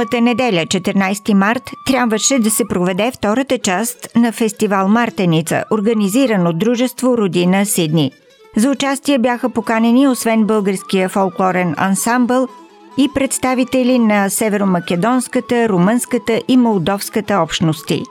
Миналата неделя, 14 март, трябваше да се проведе втората част на фестивал Мартеница, организиран от Дружество Родина Сидни. За участие бяха поканени освен българския фолклорен ансамбъл и представители на северомакедонската, румънската и молдовската общности.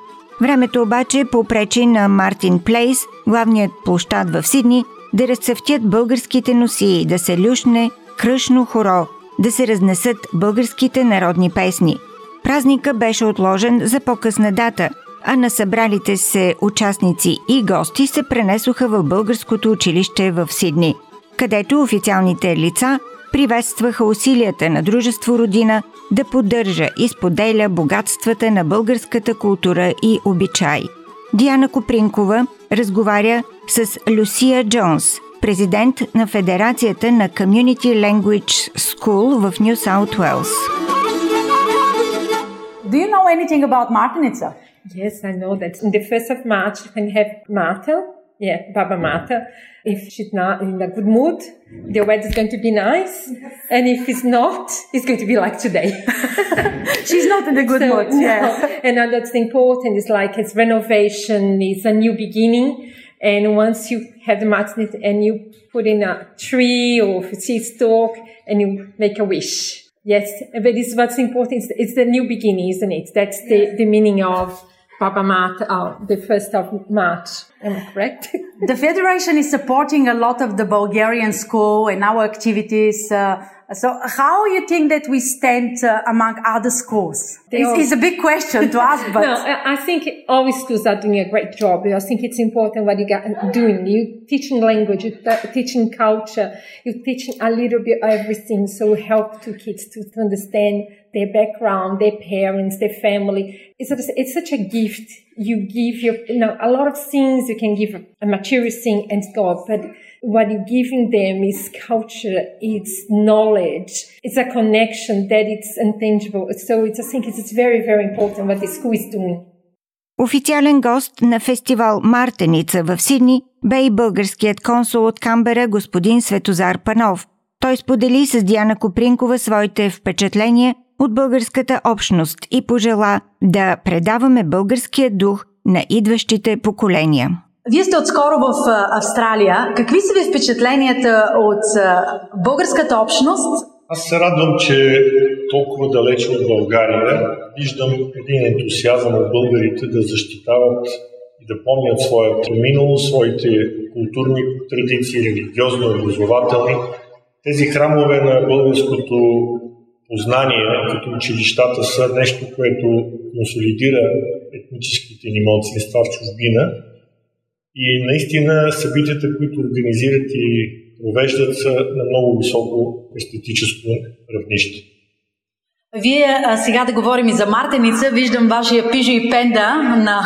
Времето обаче попречи на Мартин Плейс, главният площад в Сидни, да разцъфтят българските носии, да се люшне кръшно хоро – да се разнесат българските народни песни. Празника беше отложен за по-късна дата, а на събралите се участници и гости се пренесоха в българското училище в Сидни, където официалните лица приветстваха усилията на Дружество Родина да поддържа и споделя богатствата на българската култура и обичай. Диана Копринкова разговаря с Люсия Джонс – президент на Федерацията на Community Language School в Нью Саут Уелс. Do you know anything about Martinica? Yes, I know that. In the 1st of March, you can have Marta, yeah, Baba Marta. If she's not in a good mood, the weather is going to be nice. And if it's not, it's going to be like today. She's not in a good So, mood. no. Yeah. And that's important. It's like it's renovation, it's a new beginning. And once you have the matnet and you put in a tree or seed stalk and you make a wish. Yes, but it's what's important. It's, it's the new beginning, isn't it? That's the, the meaning of Baba Mat, uh, the first of March. Am I correct? The Federation is supporting a lot of the Bulgarian school and our activities. Uh, so how you think that we stand uh, among other schools? It's, it's a big question to ask, but no, I think all schools are doing a great job. I think it's important what you got doing. You're teaching language, you t- teaching culture, you're teaching a little bit everything. So help to kids to, to understand their background, their parents, their family. It's, it's such a gift You give your, you know, a lot of things you can give a, a material thing and God, but what you're giving them is culture, it's knowledge, it's a connection that it's intangible. So it's, I think it's, it's very, very important what the school is doing. Официален гост на фестивал Мартеница в Сидни бе и българският консул от Камбера господин Светозар Панов. Той сподели с Диана Копринкова своите впечатления от българската общност и пожела да предаваме българския дух на идващите поколения. Вие сте отскоро в Австралия. Какви са ви впечатленията от българската общност? Аз се радвам, че толкова далече от България виждам един ентусиазъм от българите да защитават и да помнят своето минало, своите културни традиции, религиозни, образователни. Тези храмове на българското познание, като училищата, са нещо, което консолидира етническите ни младсинства в чужбина. И наистина събитията, които организират и провеждат са на много високо естетическо равнище. Вие а, сега да говорим и за Мартеница. Виждам вашия пижо и пенда на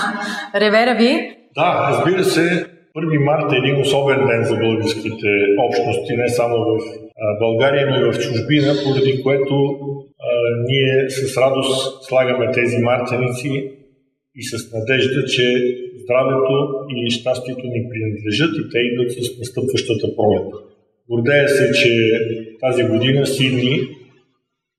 ревера ви. Да, разбира се, 1 март е един особен ден за българските общности, не само в България, но и в чужбина, поради което а, ние с радост слагаме тези мартеници и с надежда, че здравето и щастието ни принадлежат и те идват с настъпващата пролет. Гордея се, че тази година Сидни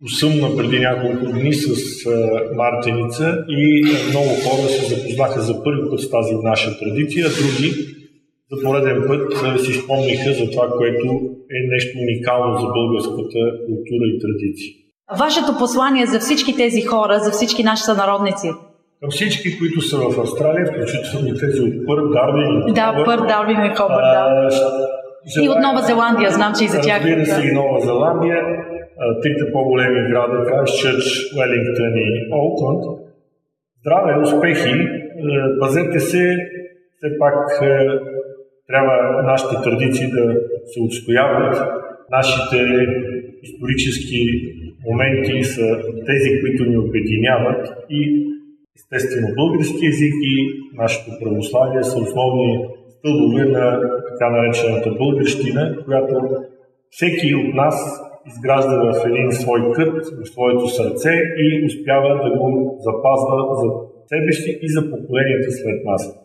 усъмна преди няколко дни с а, Мартеница и много хора се запознаха за първи път с тази наша традиция, а други за пореден път си спомниха за това, което е нещо уникално за българската култура и традиция. Вашето послание за всички тези хора, за всички наши сънародници. Към всички, които са в Австралия, включително и тези от Пърт, Дарвин и Да, Пърт, Дарвин и Хобърт, да. И от Нова Зеландия, знам, че и за тях. Разбира се, и Нова Зеландия, трите по-големи града, Крайстчърч, Уелингтън и Олкланд. Здраве, успехи, е, пазете се, все пак е, трябва нашите традиции да се отстояват. Нашите исторически моменти са тези, които ни обединяват и естествено български език и нашето православие са основни стълбове на така наречената българщина, която всеки от нас изгражда в един свой кът, в своето сърце и успява да го запазва за себе си и за поколенията след нас.